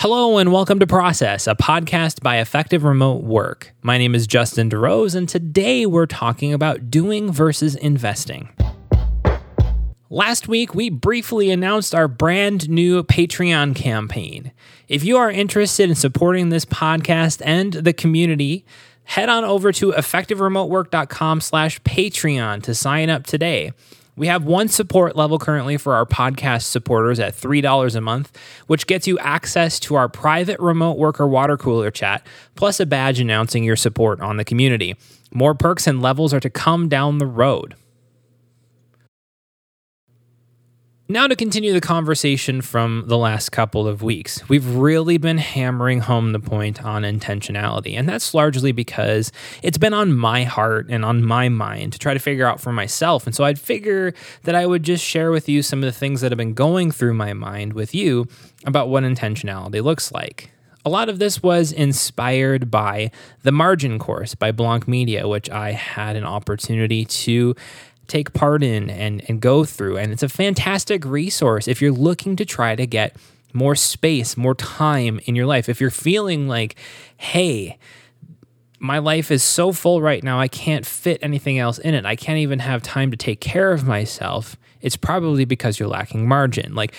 Hello and welcome to Process, a podcast by Effective Remote Work. My name is Justin DeRose, and today we're talking about doing versus investing. Last week, we briefly announced our brand new Patreon campaign. If you are interested in supporting this podcast and the community, head on over to effectiveremotework.com slash Patreon to sign up today. We have one support level currently for our podcast supporters at $3 a month, which gets you access to our private remote worker water cooler chat, plus a badge announcing your support on the community. More perks and levels are to come down the road. Now, to continue the conversation from the last couple of weeks, we've really been hammering home the point on intentionality. And that's largely because it's been on my heart and on my mind to try to figure out for myself. And so I'd figure that I would just share with you some of the things that have been going through my mind with you about what intentionality looks like. A lot of this was inspired by the Margin course by Blanc Media, which I had an opportunity to take part in and, and go through. And it's a fantastic resource if you're looking to try to get more space, more time in your life. If you're feeling like, hey, my life is so full right now, I can't fit anything else in it. I can't even have time to take care of myself. It's probably because you're lacking margin. Like,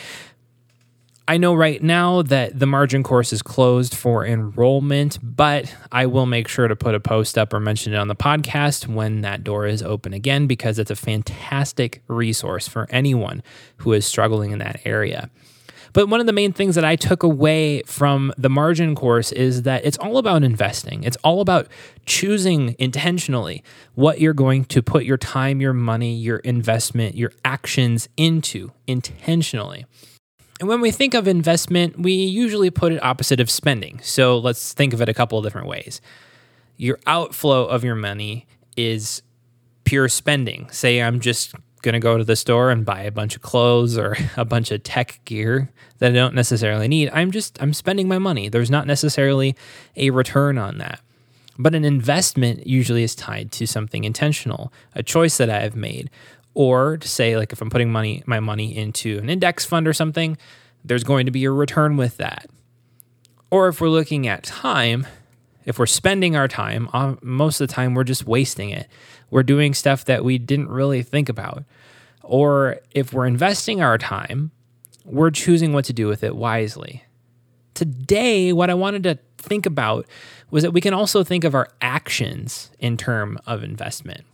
I know right now that the margin course is closed for enrollment, but I will make sure to put a post up or mention it on the podcast when that door is open again because it's a fantastic resource for anyone who is struggling in that area. But one of the main things that I took away from the margin course is that it's all about investing. It's all about choosing intentionally what you're going to put your time, your money, your investment, your actions into intentionally. And when we think of investment, we usually put it opposite of spending. So let's think of it a couple of different ways. Your outflow of your money is pure spending. Say I'm just going to go to the store and buy a bunch of clothes or a bunch of tech gear that I don't necessarily need. I'm just I'm spending my money. There's not necessarily a return on that. But an investment usually is tied to something intentional, a choice that I have made, or to say like if I'm putting money my money into an index fund or something, there's going to be a return with that. Or if we're looking at time, if we're spending our time, uh, most of the time we're just wasting it. We're doing stuff that we didn't really think about. Or if we're investing our time, we're choosing what to do with it wisely. Today, what I wanted to think about was that we can also think of our actions in term of investment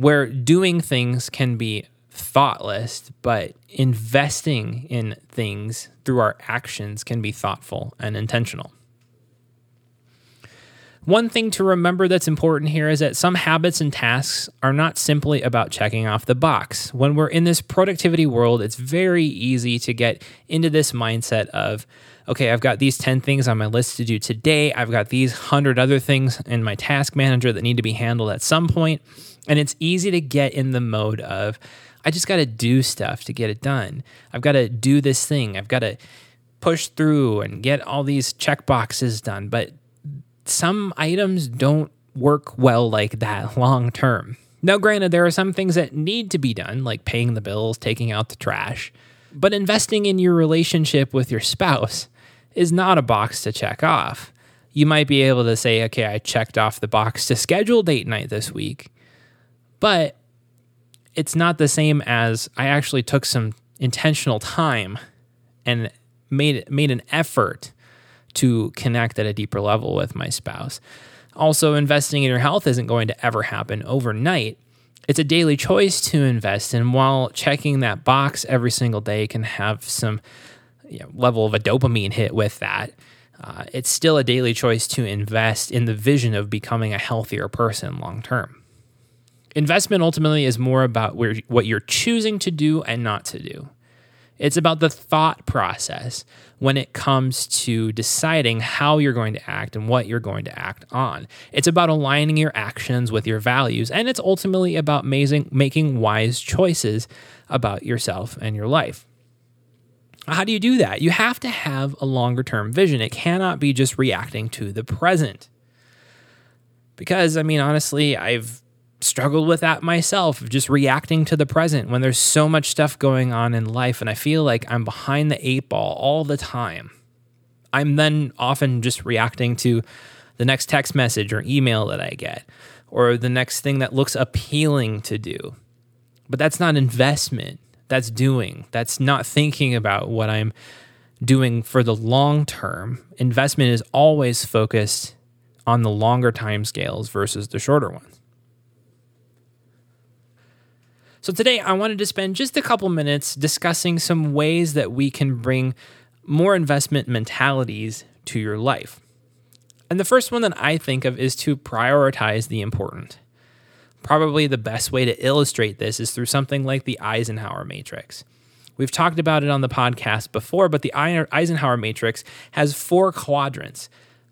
where doing things can be thoughtless, but investing in things through our actions can be thoughtful and intentional. One thing to remember that's important here is that some habits and tasks are not simply about checking off the box. When we're in this productivity world, it's very easy to get into this mindset of, okay, I've got these 10 things on my list to do today. I've got these 100 other things in my task manager that need to be handled at some point. And it's easy to get in the mode of, I just got to do stuff to get it done. I've got to do this thing. I've got to push through and get all these check boxes done. But some items don't work well like that long term. Now, granted, there are some things that need to be done, like paying the bills, taking out the trash, but investing in your relationship with your spouse is not a box to check off. You might be able to say, okay, I checked off the box to schedule date night this week, but it's not the same as I actually took some intentional time and made made an effort to connect at a deeper level with my spouse. Also, investing in your health isn't going to ever happen overnight. It's a daily choice to invest, and while checking that box every single day can have some you know, level of a dopamine hit with that, uh, it's still a daily choice to invest in the vision of becoming a healthier person long term. Investment ultimately is more about where, what you're choosing to do and not to do. It's about the thought process when it comes to deciding how you're going to act and what you're going to act on. It's about aligning your actions with your values, and it's ultimately about making, making wise choices about yourself and your life. How do you do that? You have to have a longer term vision. It cannot be just reacting to the present. Because, I mean, honestly, I've struggled with that myself, just reacting to the present when there's so much stuff going on in life. And I feel like I'm behind the eight ball all the time. I'm then often just reacting to the next text message or email that I get, or the next thing that looks appealing to do. But that's not investment. That's doing. That's not thinking about what I'm doing for the long term. Investment is always focused on the longer time scales versus the shorter ones. So today I wanted to spend just a couple minutes discussing some ways that we can bring more investment mentalities to your life. And the first one that I think of is to prioritize the important. Probably the best way to illustrate this is through something like the Eisenhower Matrix. We've talked about it on the podcast before, but the Eisenhower Matrix has four quadrants.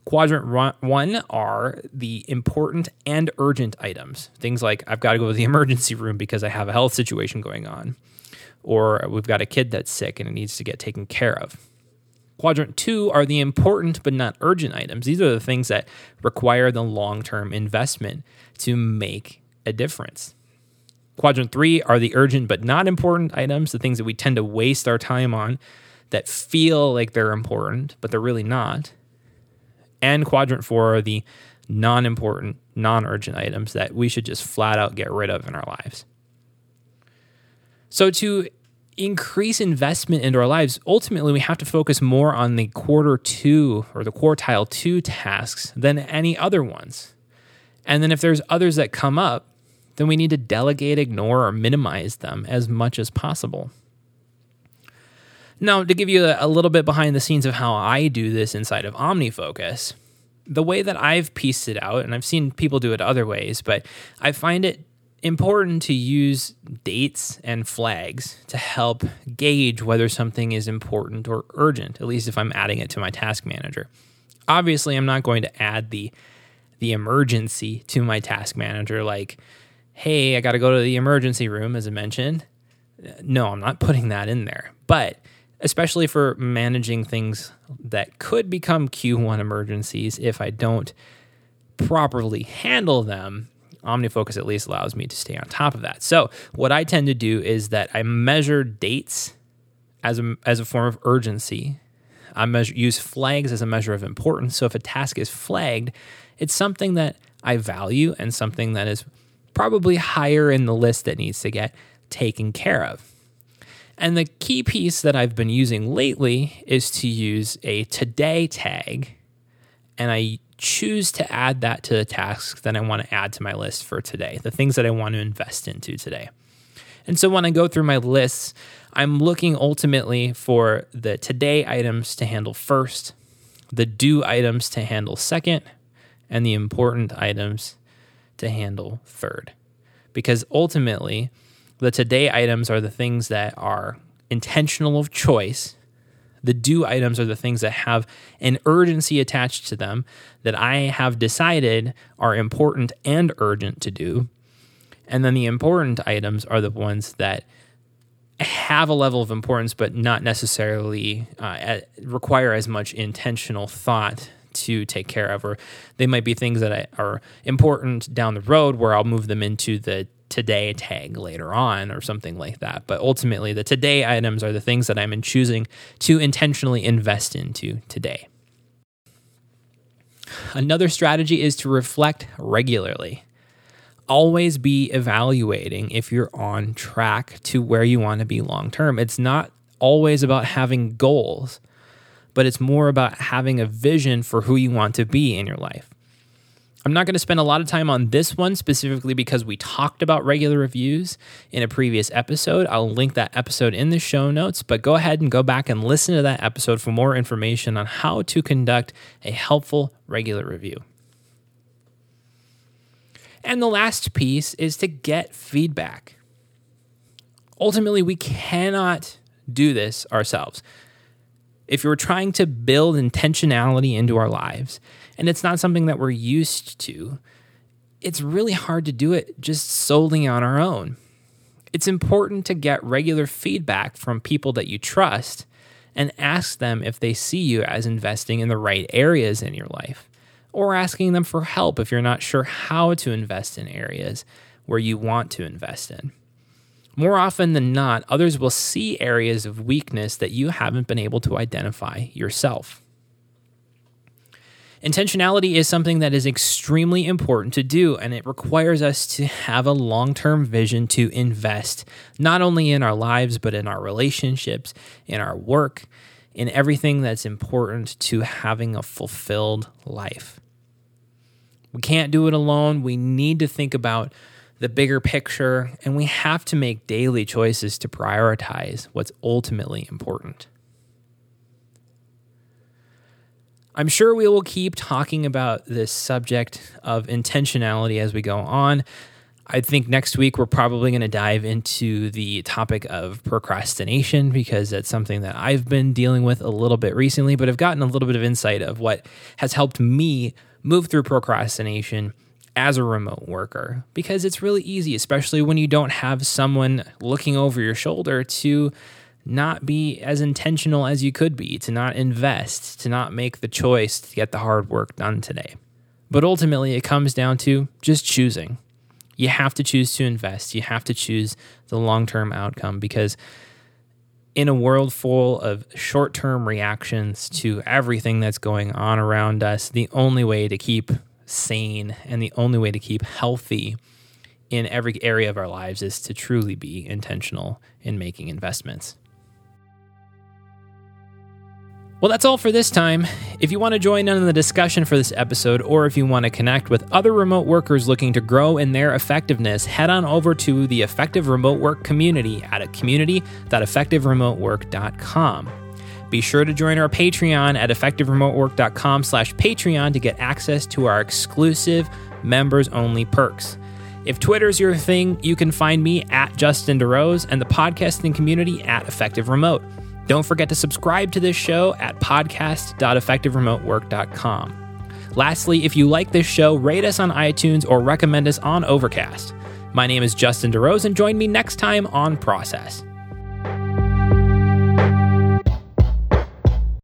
Quadrant one are the important and urgent items. Things like I've got to go to the emergency room because I have a health situation going on, or we've got a kid that's sick and it needs to get taken care of. Quadrant two are the important but not urgent items. These are the things that require the long term investment to make a difference. Quadrant three are the urgent but not important items, the things that we tend to waste our time on that feel like they're important, but they're really not. And quadrant four are the non important, non urgent items that we should just flat out get rid of in our lives. So, to increase investment into our lives, ultimately we have to focus more on the quarter two or the quartile two tasks than any other ones. And then if there's others that come up, then we need to delegate, ignore, or minimize them as much as possible. Now, to give you a, little bit behind the scenes of how I do this inside of OmniFocus, the way that I've pieced it out, and I've seen people do it other ways, but I find it important to use dates and flags to help gauge whether something is important or urgent, at least if I'm adding it to my task manager. Obviously, I'm not going to add the the emergency to my task manager like, "Hey, I got to go to the emergency room," as I mentioned. No, I'm not putting that in there. But especially for managing things that could become Q1 emergencies if I don't properly handle them, OmniFocus at least allows me to stay on top of that. So, what I tend to do is that I measure dates as a, as a form of urgency. I measure, use flags as a measure of importance. So, if a task is flagged, it's something that I value and something that is probably higher in the list that needs to get taken care of. And the key piece that I've been using lately is to use a today tag. And I choose to add that to the tasks that I want to add to my list for today, the things that I want to invest into today. And so when I go through my lists, I'm looking ultimately for the today items to handle first, the do items to handle second, and the important items to handle third. Because ultimately, the today items are the things that are intentional of choice. The do items are the things that have an urgency attached to them that I have decided are important and urgent to do. And then the important items are the ones that have a level of importance, but not necessarily uh, require as much intentional thought to take care of. Or they might be things that are important down the road where I'll move them into the today tag later on or something like that. But ultimately, the today items are the things that I'm choosing to intentionally invest into today. Another strategy is to reflect regularly. Always be evaluating if you're on track to where you want to be long term. It's not always about having goals, but it's more about having a vision for who you want to be in your life. I'm not going to spend a lot of time on this one specifically because we talked about regular reviews in a previous episode. I'll link that episode in the show notes, but go ahead and go back and listen to that episode for more information on how to conduct a helpful regular review. And the last piece is to get feedback. Ultimately, we cannot do this ourselves. If you're trying to build intentionality into our lives, and it's not something that we're used to, it's really hard to do it just solely on our own. It's important to get regular feedback from people that you trust and ask them if they see you as investing in the right areas in your life, or asking them for help if you're not sure how to invest in areas where you want to invest in. More often than not, others will see areas of weakness that you haven't been able to identify yourself. Intentionality is something that is extremely important to do, and it requires us to have a long term vision to invest not only in our lives, but in our relationships, in our work, in everything that's important to having a fulfilled life. We can't do it alone. We need to think about the bigger picture, and we have to make daily choices to prioritize what's ultimately important. I'm sure we will keep talking about this subject of intentionality as we go on. I think next week we're probably going to dive into the topic of procrastination because that's something that I've been dealing with a little bit recently, but I've gotten a little bit of insight of what has helped me move through procrastination as a remote worker because it's really easy, especially when you don't have someone looking over your shoulder to not be as intentional as you could be, to not invest, to not make the choice to get the hard work done today. But ultimately, it comes down to just choosing. You have to choose to invest, you have to choose the long term outcome because in a world full of short term reactions to everything that's going on around us, the only way to keep sane and the only way to keep healthy in every area of our lives is to truly be intentional in making investments. Well, that's all for this time. If you want to join in on the discussion for this episode, or if you want to connect with other remote workers looking to grow in their effectiveness, head on over to the Effective Remote Work community at community.effectiveremotework.com. Be sure to join our Patreon at effectiveremotework.com slash Patreon to get access to our exclusive members-only perks. If Twitter's your thing, you can find me at Justin DeRose and the podcasting community at Effective Remote. Don't forget to subscribe to this show at podcast.effectiveremotework.com. Lastly, if you like this show, rate us on iTunes or recommend us on Overcast. My name is Justin DeRose, and join me next time on Process.